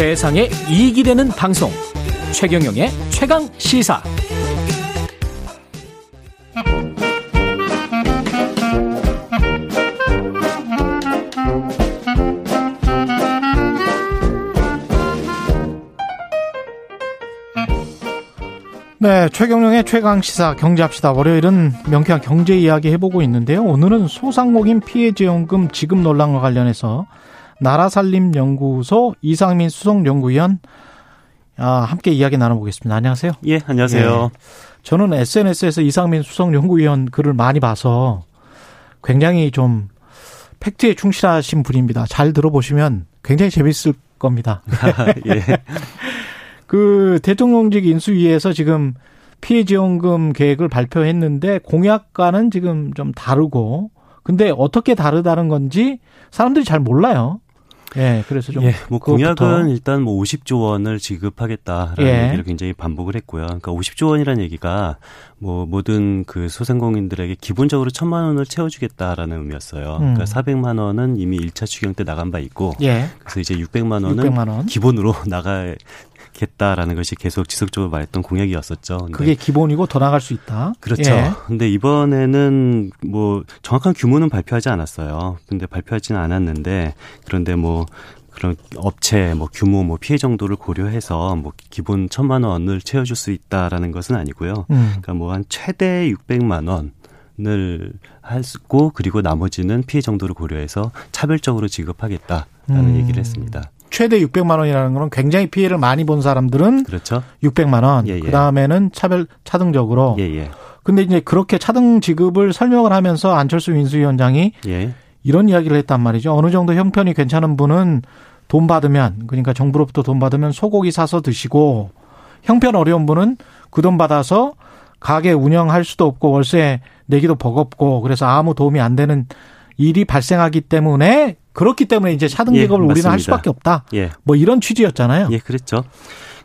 세상에 이익이 되는 방송 최경영의 최강 시사 네, 최경영의 최강 시사 경제합시다. 월요일은 명쾌한 경제 이야기 해보고 있는데요. 오늘은 소상공인 피해지원금 지급 논란과 관련해서 나라살림연구소 이상민 수석연구위원 아, 함께 이야기 나눠보겠습니다. 안녕하세요. 예, 안녕하세요. 예, 저는 SNS에서 이상민 수석연구위원 글을 많이 봐서 굉장히 좀 팩트에 충실하신 분입니다. 잘 들어보시면 굉장히 재밌을 겁니다. 예. 그 대통령직 인수위에서 지금 피해 지원금 계획을 발표했는데 공약과는 지금 좀 다르고 근데 어떻게 다르다는 건지 사람들이 잘 몰라요. 예, 그래서 좀. 예, 뭐 공약은 일단 뭐 50조 원을 지급하겠다라는 예. 얘기를 굉장히 반복을 했고요. 그러니까 50조 원이라는 얘기가 뭐 모든 그 소상공인들에게 기본적으로 천만 원을 채워주겠다라는 의미였어요. 음. 그러니까 400만 원은 이미 1차 추경 때 나간 바 있고, 예. 그래서 이제 600만 원은 600만 원. 기본으로 나 가 겠다라는 것이 계속 지속적으로 말했던 공약이었었죠. 그게 기본이고 더 나갈 수 있다. 그렇죠. 예. 근데 이번에는 뭐 정확한 규모는 발표하지 않았어요. 근데 발표하지는 않았는데 그런데 뭐 그런 업체 뭐 규모 뭐 피해 정도를 고려해서 뭐 기본 천만 원을 채워줄 수 있다라는 것은 아니고요. 음. 그러니까 뭐 한 최대 600만 원. 을 하고 그리고 나머지는 피해 정도를 고려해서 차별적으로 지급하겠다라는 음. 얘기를 했습니다. 최대 600만 원이라는 거는 굉장히 피해를 많이 본 사람들은 그렇죠. 600만 원. 예, 예. 그다음에는 차별 차등적으로. 예, 예. 근데 이제 그렇게 차등 지급을 설명을 하면서 안철수 인수위원장이 예. 이런 이야기를 했단 말이죠. 어느 정도 형편이 괜찮은 분은 돈 받으면 그러니까 정부로부터 돈 받으면 소고기 사서 드시고 형편 어려운 분은 그 돈 받아서 가게 운영할 수도 없고 월세 내기도 버겁고 그래서 아무 도움이 안 되는 일이 발생하기 때문에 그렇기 때문에 이제 차등 계급을 예, 우리는 할 수밖에 없다. 예. 뭐 이런 취지였잖아요. 예, 그랬죠.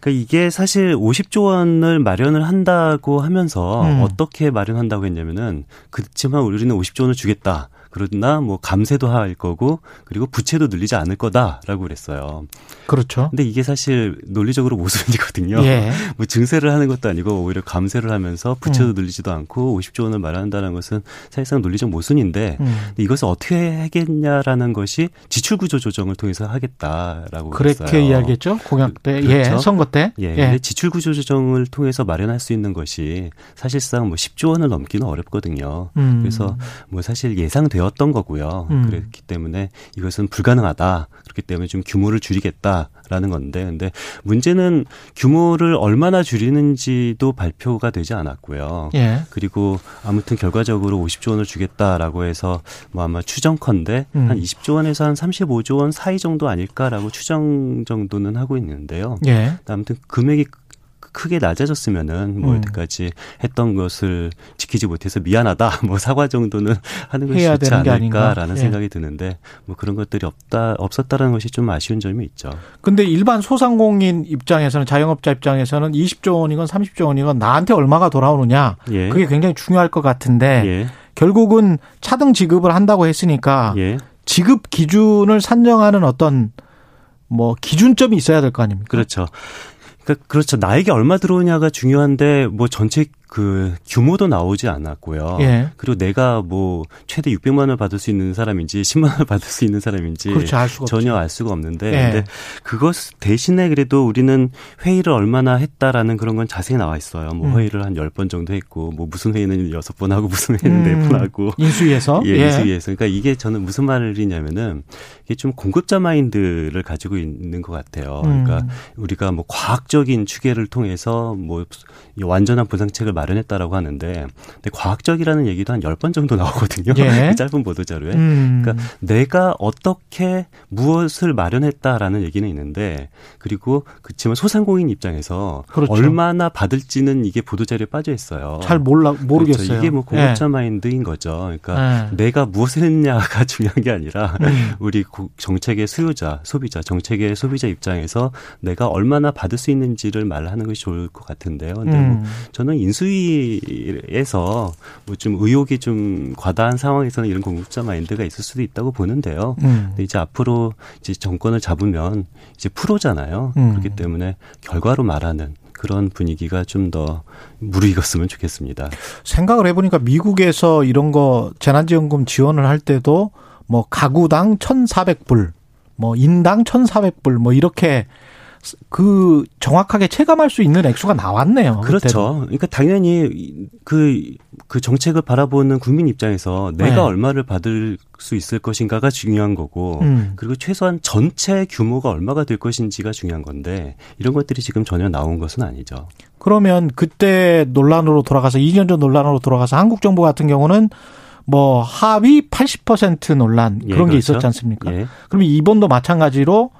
그러니까 이게 사실 50조 원을 마련을 한다고 하면서 음. 어떻게 마련한다고 했냐면은 그렇지만 우리는 50조 원을 주겠다. 그러나 뭐 감세도 할 거고 그리고 부채도 늘리지 않을 거다라고 그랬어요. 그렇죠. 근데 이게 사실 논리적으로 모순이거든요. 예. 뭐 증세를 하는 것도 아니고 오히려 감세를 하면서 부채도 음. 늘리지도 않고 50조 원을 마련한다는 것은 사실상 논리적 모순인데 음. 이것을 어떻게 하겠냐라는 것이 지출 구조 조정을 통해서 하겠다라고 그렇게 그랬어요. 이야기했죠. 공약 때, 예, 그렇죠? 예, 선거 때. 예. 예. 지출 구조 조정을 통해서 마련할 수 있는 것이 사실상 뭐 10조 원을 넘기는 어렵거든요. 음. 그래서 뭐 사실 예상되 되었던 거고요. 음. 그렇기 때문에 이것은 불가능하다. 그렇기 때문에 좀 규모를 줄이겠다라는 건데, 근데 문제는 규모를 얼마나 줄이는지도 발표가 되지 않았고요. 예. 그리고 아무튼 결과적으로 50조 원을 주겠다라고 해서 뭐 아마 추정컨대 음. 한 20조 원에서 한 35조 원 사이 정도 아닐까라고 추정 정도는 하고 있는데요. 예. 아무튼 금액이 크게 낮아졌으면은 뭐 음. 여태까지 했던 것을 지키지 못해서 미안하다 뭐 사과 정도는 하는 것이 좋지 않을까라는 예. 생각이 드는데 뭐 그런 것들이 없다 없었다라는 것이 좀 아쉬운 점이 있죠. 근데 일반 소상공인 입장에서는 자영업자 입장에서는 20조 원이건 30조 원이건 나한테 얼마가 돌아오느냐 예. 그게 굉장히 중요할 것 같은데 예. 결국은 차등 지급을 한다고 했으니까 예. 지급 기준을 산정하는 어떤 뭐 기준점이 있어야 될 거 아닙니까? 그렇죠. 그러니까 그렇죠. 나에게 얼마 들어오냐가 중요한데 뭐 전체 그 규모도 나오지 않았고요. 예. 그리고 내가 뭐 최대 600만 원을 받을 수 있는 사람인지 10만 원을 받을 수 있는 사람인지 그렇죠. 알 전혀 알 수가 없는데 예. 근데 그것 대신에 그래도 우리는 회의를 얼마나 했다라는 그런 건 자세히 나와 있어요. 뭐 음. 회의를 한 10번 정도 했고 뭐 무슨 회의는 6번 하고 무슨 회의는 음. 4번 하고 인수위에서 예, 예, 인수위에서 그러니까 이게 저는 무슨 말이냐면은 이게 좀 공급자 마인드를 가지고 있는 것 같아요. 그러니까 음. 우리가 뭐 과학적인 추계를 통해서 뭐 완전한 보상책을 마련했다라고 하는데 근데 과학적이라는 얘기도 한 10번 정도 나오거든요. 예. 그 짧은 보도 자료에. 음. 그러니까 내가 어떻게 무엇을 마련했다라는 얘기는 있는데 그리고 그렇지만 소상공인 입장에서 그렇죠. 얼마나 받을지는 이게 보도 자료에 빠져 있어요. 잘 몰라 모르겠어요. 그렇죠. 이게 뭐 공급자 예. 마인드인 거죠. 그러니까 예. 내가 무엇을 했냐가 중요한 게 아니라 음. 우리 정책의 수요자, 소비자, 정책의 소비자 입장에서 내가 얼마나 받을 수 있는지를 말하는 것이 좋을 것 같은데요. 근데 뭐 음. 저는 인수위 무리에서 뭐 좀 의혹이 좀 과다한 상황에서는 이런 공급자 마인드가 있을 수도 있다고 보는데요. 음. 근데 이제 앞으로 이제 정권을 잡으면 이제 프로잖아요. 음. 그렇기 때문에 결과로 말하는 그런 분위기가 좀 더 무르익었으면 좋겠습니다. 생각을 해보니까 미국에서 이런 거 재난지원금 지원을 할 때도 뭐 가구당 1,400불, 뭐 인당 1,400불 뭐 이렇게 그 정확하게 체감할 수 있는 액수가 나왔네요. 그렇죠. 그때도. 그러니까 당연히 그, 그 정책을 바라보는 국민 입장에서 내가 네. 얼마를 받을 수 있을 것인가가 중요한 거고, 음. 그리고 최소한 전체 규모가 얼마가 될 것인지가 중요한 건데, 이런 것들이 지금 전혀 나온 것은 아니죠. 그러면 그때 논란으로 돌아가서 2년 전 논란으로 돌아가서 한국 정부 같은 경우는 뭐 하위 80% 논란 예, 그런 예, 그렇죠. 게 있었지 않습니까? 예. 그러면 이번도 마찬가지로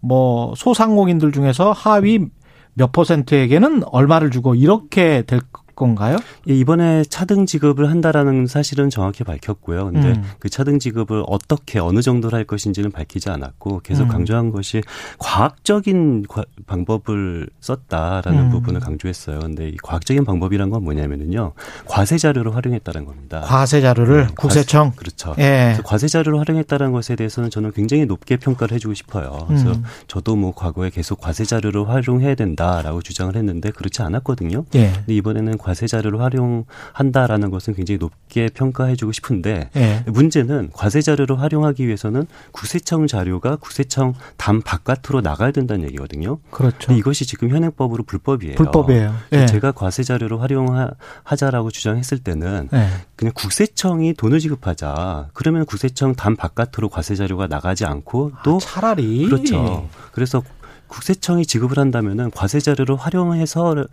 뭐 소상공인들 중에서 하위 몇 퍼센트에게는 얼마를 주고 이렇게 될 건가요? 예, 이번에 차등 지급을 한다라는 사실은 정확히 밝혔고요. 근데 음. 그 차등 지급을 어떻게 어느 정도로 할 것인지는 밝히지 않았고 계속 음. 강조한 것이 과학적인 방법을 썼다라는 음. 부분을 강조했어요. 근데 이 과학적인 방법이란 건 뭐냐면은요. 과세 자료를 활용했다는 겁니다. 과세 자료를 네, 국세청 과세, 그렇죠. 예. 과세 자료를 활용했다는 것에 대해서는 저는 굉장히 높게 평가를 해 주고 싶어요. 그래서 음. 저도 뭐 과거에 계속 과세 자료를 활용해야 된다라고 주장을 했는데 그렇지 않았거든요. 예. 근데 이번에는 과세 자료를 활용한다라는 것은 굉장히 높게 평가해주고 싶은데 네. 문제는 과세 자료를 활용하기 위해서는 구세청 자료가 구세청 담 바깥으로 나가야 된다는 얘기거든요. 그렇죠. 이것이 지금 현행법으로 불법이에요. 불법이에요. 네. 제가 과세 자료를 활용하자라고 주장했을 때는 네. 그냥 국세청이 돈을 지급하자. 그러면 국세청 담 바깥으로 과세 자료가 나가지 않고 또 아, 차라리 그렇죠. 그래서 국세청이 지급을 한다면은 과세 자료를 활용해서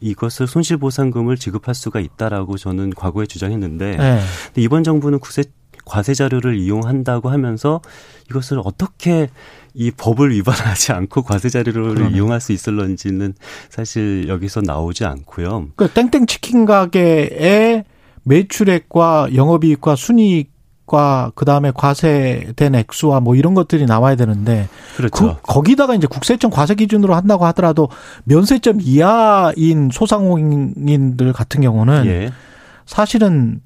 이것을 손실 보상금을 지급할 수가 있다라고 저는 과거에 주장했는데 네. 이번 정부는 국세 과세 자료를 이용한다고 하면서 이것을 어떻게 이 법을 위반하지 않고 과세 자료를 그러네. 이용할 수 있을런지는 사실 여기서 나오지 않고요. 그 땡땡 치킨 가게의 매출액과 영업이익과 순이익 과 그다음에 과세된 액수와 뭐 이런 것들이 나와야 되는데 그렇죠. 그, 거기다가 이제 국세청 과세 기준으로 한다고 하더라도 면세점 이하인 소상공인들 같은 경우는 예. 사실은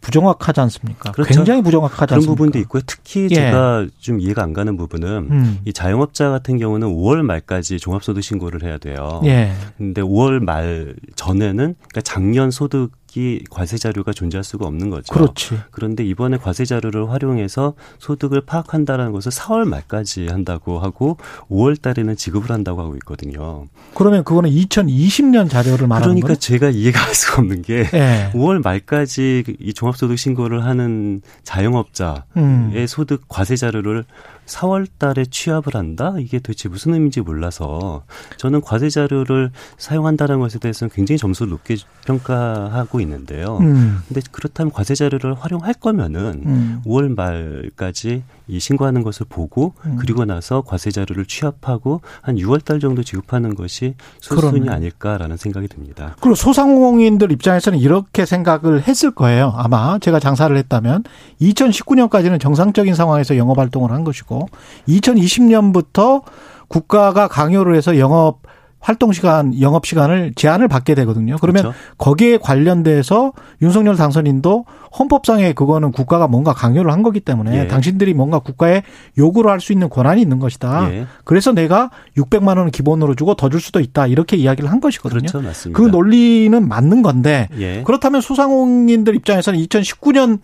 부정확하지 않습니까? 그렇죠. 굉장히 부정확하지 그런 않습니까? 부분도 있고요. 특히 예. 제가 좀 이해가 안 가는 부분은 음. 이 자영업자 같은 경우는 5월 말까지 종합소득 신고를 해야 돼요. 예. 근데 5월 말 전에는 그러니까 작년 소득 이 과세 자료가 존재할 수가 없는 거죠. 그렇지. 그런데 이번에 과세 자료를 활용해서 소득을 파악한다라는 것을 4월 말까지 한다고 하고 5월 달에는 지급을 한다고 하고 있거든요. 그러면 그거는 2020년 자료를 말하는 그러니까 거예요? 제가 이해가 할 수가 없는 게 네. 5월 말까지 이 종합소득 신고를 하는 자영업자의 음. 소득 과세 자료를 4월 달에 취합을 한다? 이게 도대체 무슨 의미인지 몰라서 저는 과세 자료를 사용한다는 것에 대해서는 굉장히 점수를 높게 평가하고 있는데요. 음. 근데 그렇다면 과세 자료를 활용할 거면은 음. 5월 말까지 이 신고하는 것을 보고 음. 그리고 나서 과세 자료를 취합하고 한 6월 달 정도 지급하는 것이 수순이 아닐까라는 생각이 듭니다. 그리고 소상공인들 입장에서는 이렇게 생각을 했을 거예요. 아마 제가 장사를 했다면 2019년까지는 정상적인 상황에서 영업 활동을 한 것이고 2020년부터 국가가 강요를 해서 영업 활동 시간, 영업 시간을 제한을 받게 되거든요. 그러면 그렇죠. 거기에 관련돼서 윤석열 당선인도 헌법상에 그거는 국가가 뭔가 강요를 한 거기 때문에 예. 당신들이 뭔가 국가에 요구를 할 수 있는 권한이 있는 것이다. 예. 그래서 내가 600만 원을 기본으로 주고 더 줄 수도 있다. 이렇게 이야기를 한 것이거든요. 그렇죠. 맞습니다. 그 논리는 맞는 건데 예. 그렇다면 소상공인들 입장에서는 2019년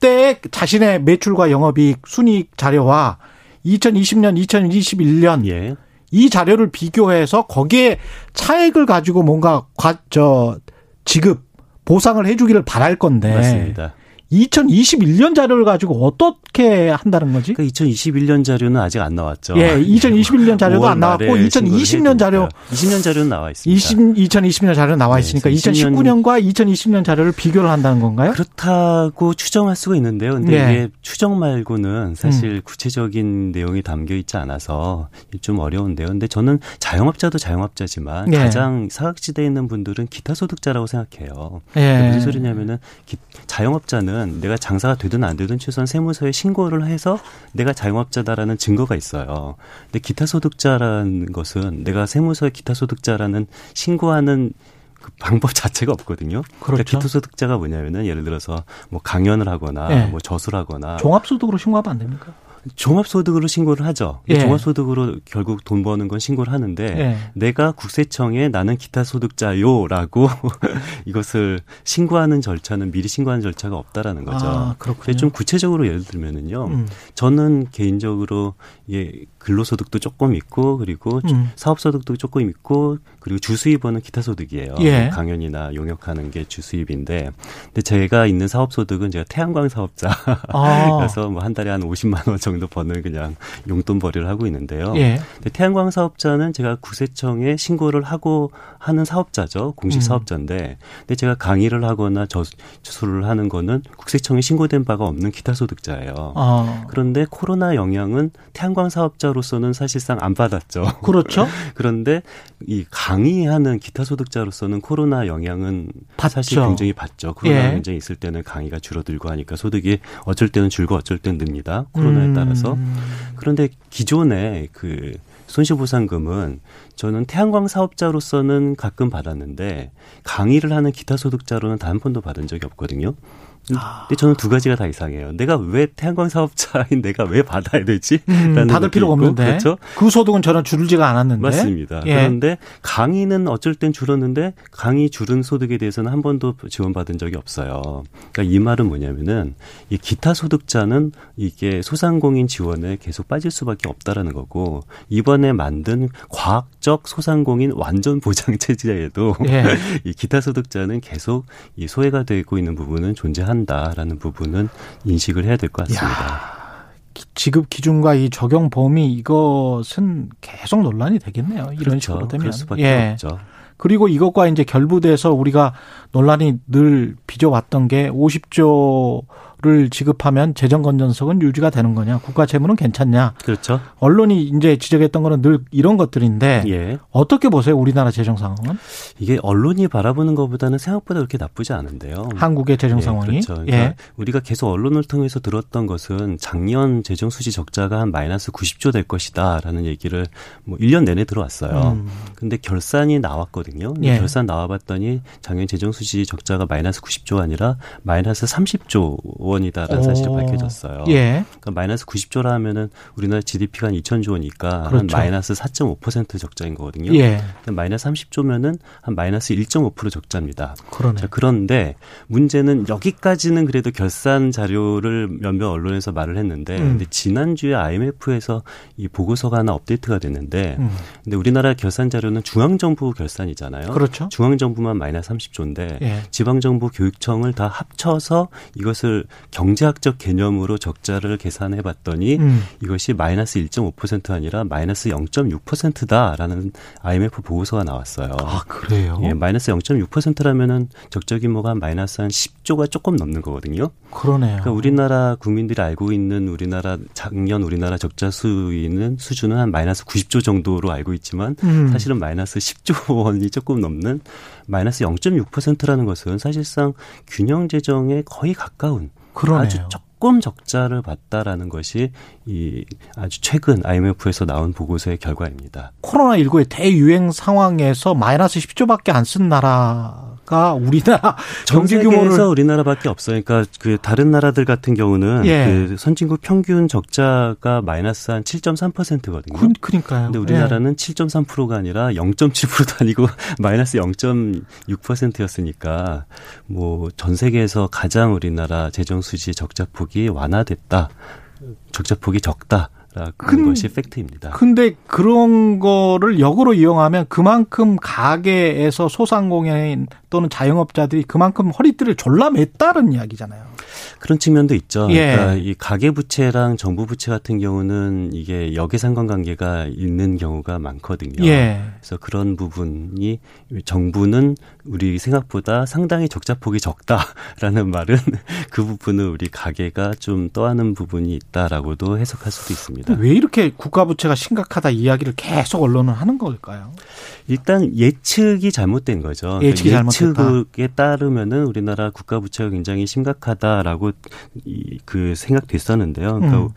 때 자신의 매출과 영업이익 순이익 자료와 2020년, 2021년 예. 이 자료를 비교해서 거기에 차액을 가지고 뭔가 과, 저 지급 보상을 해주기를 바랄 건데. 맞습니다. 2021년 자료를 가지고 어떻게 한다는 거지? 그 2021년 자료는 아직 안 나왔죠. 예, 2021년 자료도 안 나왔고 2020년 자료 20년 자료는 나와 있습니다. 20, 2020년 자료 나와 있으니까 네, 2019년과 2020년 자료를 비교를 한다는 건가요? 그렇다고 추정할 수가 있는데요. 근데 예. 이게 추정 말고는 사실 음. 구체적인 내용이 담겨 있지 않아서 좀 어려운데요. 근데 저는 자영업자도 자영업자지만 예. 가장 사각지대에 있는 분들은 기타 소득자라고 생각해요. 예. 무슨 소리냐면은 자영업자는 경우는 내가 장사가 되든 안 되든 최소한 세무서에 신고를 해서 내가 자영업자다라는 증거가 있어요. 근데 기타 소득자라는 것은 내가 세무서에 기타 소득자라는 신고하는 그 방법 자체가 없거든요. 그러니까 그렇죠. 그러니까 기초소득자가 뭐냐면은 예를 들어서 뭐 강연을 하거나 네. 뭐 저술 하거나 종합소득으로 신고하면 안 됩니까? 종합소득으로 신고를 하죠. 예. 종합소득으로 결국 돈 버는 건 신고를 하는데 예. 내가 국세청에 나는 기타 소득자요라고 이것을 신고하는 절차는 미리 신고하는 절차가 없다라는 거죠. 아, 그렇군요. 좀 구체적으로 예를 들면은요. 음. 저는 개인적으로 예 근로소득도 조금 있고 그리고 음. 사업소득도 조금 있고 그리고 주수입원은 기타 소득이에요. 예. 강연이나 용역하는 게 주수입인데 근데 제가 있는 사업소득은 제가 태양광 사업자 아. 그래서 뭐 한 달에 한 50만 원 정도 버는 그냥 용돈벌이를 하고 있는데요. 예. 근데 태양광 사업자는 제가 국세청에 신고를 하고 하는 사업자죠. 공식 음. 사업자인데 근데 제가 강의를 하거나 저수를 하는 거는 국세청에 신고된 바가 없는 기타 소득자예요. 아. 그런데 코로나 영향은 태양광 사업자 소득자로서는 사실상 안 받았죠. 그렇죠. 그런데 이 강의하는 기타 소득자로서는 코로나 영향은 받죠. 사실 굉장히 받죠. 코로나 예. 굉장히 있을 때는 강의가 줄어들고 하니까 소득이 어쩔 때는 줄고 어쩔 때는 늡니다. 코로나에 음. 따라서. 그런데 기존에 그 손실보상금은 저는 태양광 사업자로서는 가끔 받았는데 강의를 하는 기타 소득자로는 단 한 번도 받은 적이 없거든요. 근데 저는 두 가지가 다 이상해요. 내가 왜 태양광 사업자인 내가 왜 받아야 되지? 음, 받을 필요가 있고, 없는데. 그렇죠? 그 소득은 저는 줄지가 않았는데. 맞습니다. 예. 그런데 강의는 어쩔 땐 줄었는데 강의 줄은 소득에 대해서는 한 번도 지원받은 적이 없어요. 그러니까 이 말은 뭐냐면은 이 기타 소득자는 이게 소상공인 지원에 계속 빠질 수밖에 없다라는 거고 이번에 만든 과학적 소상공인 완전 보장 체제에도 예. 이 기타 소득자는 계속 이 소외가 되고 있는 부분은 존재한 한다라는 부분은 인식을 해야 될 것 같습니다. 야. 지급 기준과 이 적용 범위 이것은 계속 논란이 되겠네요. 이런 그렇죠. 식으로 되면. 예. 없죠. 그리고 이것과 이제 결부돼서 우리가 논란이 늘 빚어왔던 게 50조 를 지급하면 재정 건전성은 유지가 되는 거냐? 국가 재무는 괜찮냐? 그렇죠. 언론이 이제 지적했던 거는 늘 이런 것들인데 예. 어떻게 보세요? 우리나라 재정 상황은? 이게 언론이 바라보는 것보다는 생각보다 그렇게 나쁘지 않은데요. 한국의 재정 예, 상황이. 그렇죠. 그러니까 예. 우리가 계속 언론을 통해서 들었던 것은 작년 재정 수지 적자가 한 마이너스 90조 될 것이다라는 얘기를 뭐 1년 내내 들어왔어요. 음. 근데 결산이 나왔거든요. 예. 결산 나와 봤더니 작년 재정 수지 적자가 마이너스 90조가 아니라 마이너스 30조 원이다라는 사실이 밝혀졌어요. 예. 그러니까 마이너스 90조라 하면은 우리나라 GDP가 한 2천조 원이니까 그렇죠. 한 마이너스 4.5% 적자인 거거든요. 예. 마이너스 30조면은 한 마이너스 1.5% 적자입니다. 그러네. 자, 그런데 문제는 여기까지는 그래도 결산 자료를 몇몇 언론에서 말을 했는데 음. 근데 지난주에 IMF에서 이 보고서가 하나 업데이트가 됐는데 음. 근데 우리나라 결산 자료는 중앙 정부 결산이잖아요. 그렇죠. 중앙 정부만 마이너스 30조인데 예. 지방 정부 교육청을 다 합쳐서 이것을 경제학적 개념으로 적자를 계산해 봤더니 음. 이것이 마이너스 1.5% 아니라 마이너스 0.6%다라는 IMF 보고서가 나왔어요. 아, 그래요? 예, 마이너스 0.6%라면은 적자 규모가 마이너스 한 10조가 조금 넘는 거거든요. 그러네요. 그러니까 우리나라 국민들이 알고 있는 우리나라 작년 우리나라 적자 수위는 수준은 한 마이너스 90조 정도로 알고 있지만 음. 사실은 마이너스 10조 원이 조금 넘는 마이너스 0.6%라는 것은 사실상 균형 재정에 거의 가까운 그러네요. 아주 조금 적자를 봤다라는 것이 이 아주 최근 IMF에서 나온 보고서의 결과입니다. 코로나19의 대유행 상황에서 마이너스 10조밖에 안 쓴 나라 가 우리나라 경제 규모에서 우리나라밖에 없어요. 그러니까 그 다른 나라들 같은 경우는 예. 그 선진국 평균 적자가 마이너스 한 7.3%거든요. 그, 그러니까요. 근데 우리나라는 예. 7.3%가 아니라 0.7%도 아니고 마이너스 0.6%였으니까 뭐 전 세계에서 가장 우리나라 재정 수지 적자 폭이 완화됐다. 적자 폭이 적다. 그런 근, 것이 팩트입니다. 근데 그런 거를 역으로 이용하면 그만큼 가게에서 소상공인 또는 자영업자들이 그만큼 허리띠를 졸라 맸다는 이야기잖아요. 그런 측면도 있죠. 예. 그러니까 이 가계 부채랑 정부 부채 같은 경우는 이게 역의 상관관계가 있는 경우가 많거든요. 예. 그래서 그런 부분이 정부는 우리 생각보다 상당히 적자폭이 적다라는 말은 그 부분은 우리 가계가 좀 떠하는 부분이 있다라고도 해석할 수도 있습니다. 왜 이렇게 국가 부채가 심각하다 이야기를 계속 언론은 하는 걸까요? 일단 예측이 잘못된 거죠. 예측이 그러니까 예측에 따르면은 우리나라 국가 부채가 굉장히 심각하다라고 그 생각됐었는데요. 그러니까 음.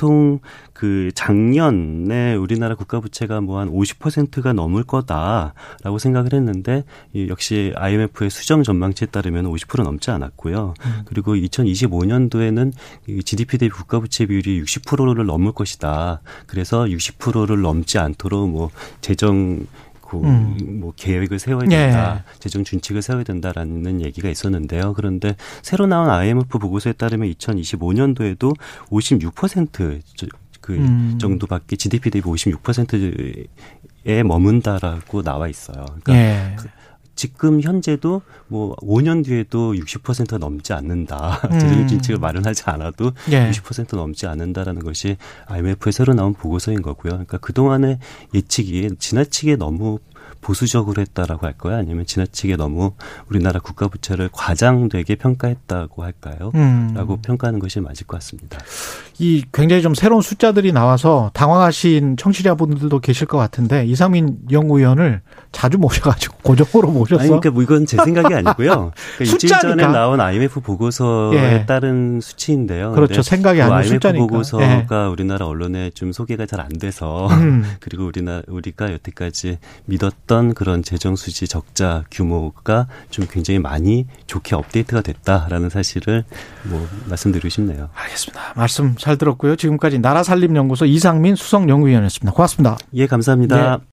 보통 그 작년에 우리나라 국가 부채가 뭐 한 50%가 넘을 거다라고 생각을 했는데 역시 IMF의 수정 전망치에 따르면 50% 넘지 않았고요. 음. 그리고 2025년도에는 GDP 대비 국가 부채 비율이 60%를 넘을 것이다. 그래서 60%를 넘지 않도록 뭐 재정 그 음. 뭐 계획을 세워야 된다, 예. 재정 준칙을 세워야 된다라는 얘기가 있었는데요. 그런데 새로 나온 IMF 보고서에 따르면 2025년도에도 56%그 음. 정도밖에 GDP 대비 56%에 머문다라고 나와 있어요. 그러니까 예. 그 지금 현재도 뭐 5년 뒤에도 60% 넘지 않는다. 음. 재정 준칙을 마련하지 않아도 예. 60% 넘지 않는다라는 것이 IMF의 새로 나온 보고서인 거고요. 그러니까 그동안의 예측이 지나치게 너무 보수적으로 했다라고 할까요? 아니면 지나치게 너무 우리나라 국가 부채를 과장되게 평가했다고 할까요? 음. 라고 평가하는 것이 맞을 것 같습니다. 이 굉장히 좀 새로운 숫자들이 나와서 당황하신 청취자분들도 계실 것 같은데 이상민 연구위원을 자주 모셔가지고 고정으로 모셨어. 아니, 그러니까 뭐 이건 제 생각이 아니고요. 그러니까 일주일 전에 나온 IMF 보고서에 예. 따른 수치인데요. 그렇죠. 생각이 아닌 그 IMF 숫자니까. 보고서가 예. 우리나라 언론에 좀 소개가 잘 안 돼서 음. 그리고 우리나 우리가 여태까지 믿 었던 그런 재정 수지 적자 규모가 좀 굉장히 많이 좋게 업데이트가 됐다라는 사실을 뭐 말씀드리고 싶네요. 알겠습니다. 말씀 잘 들었고요. 지금까지 나라살림연구소 이상민 수석연구위원이었습니다. 고맙습니다. 예, 감사합니다. 네.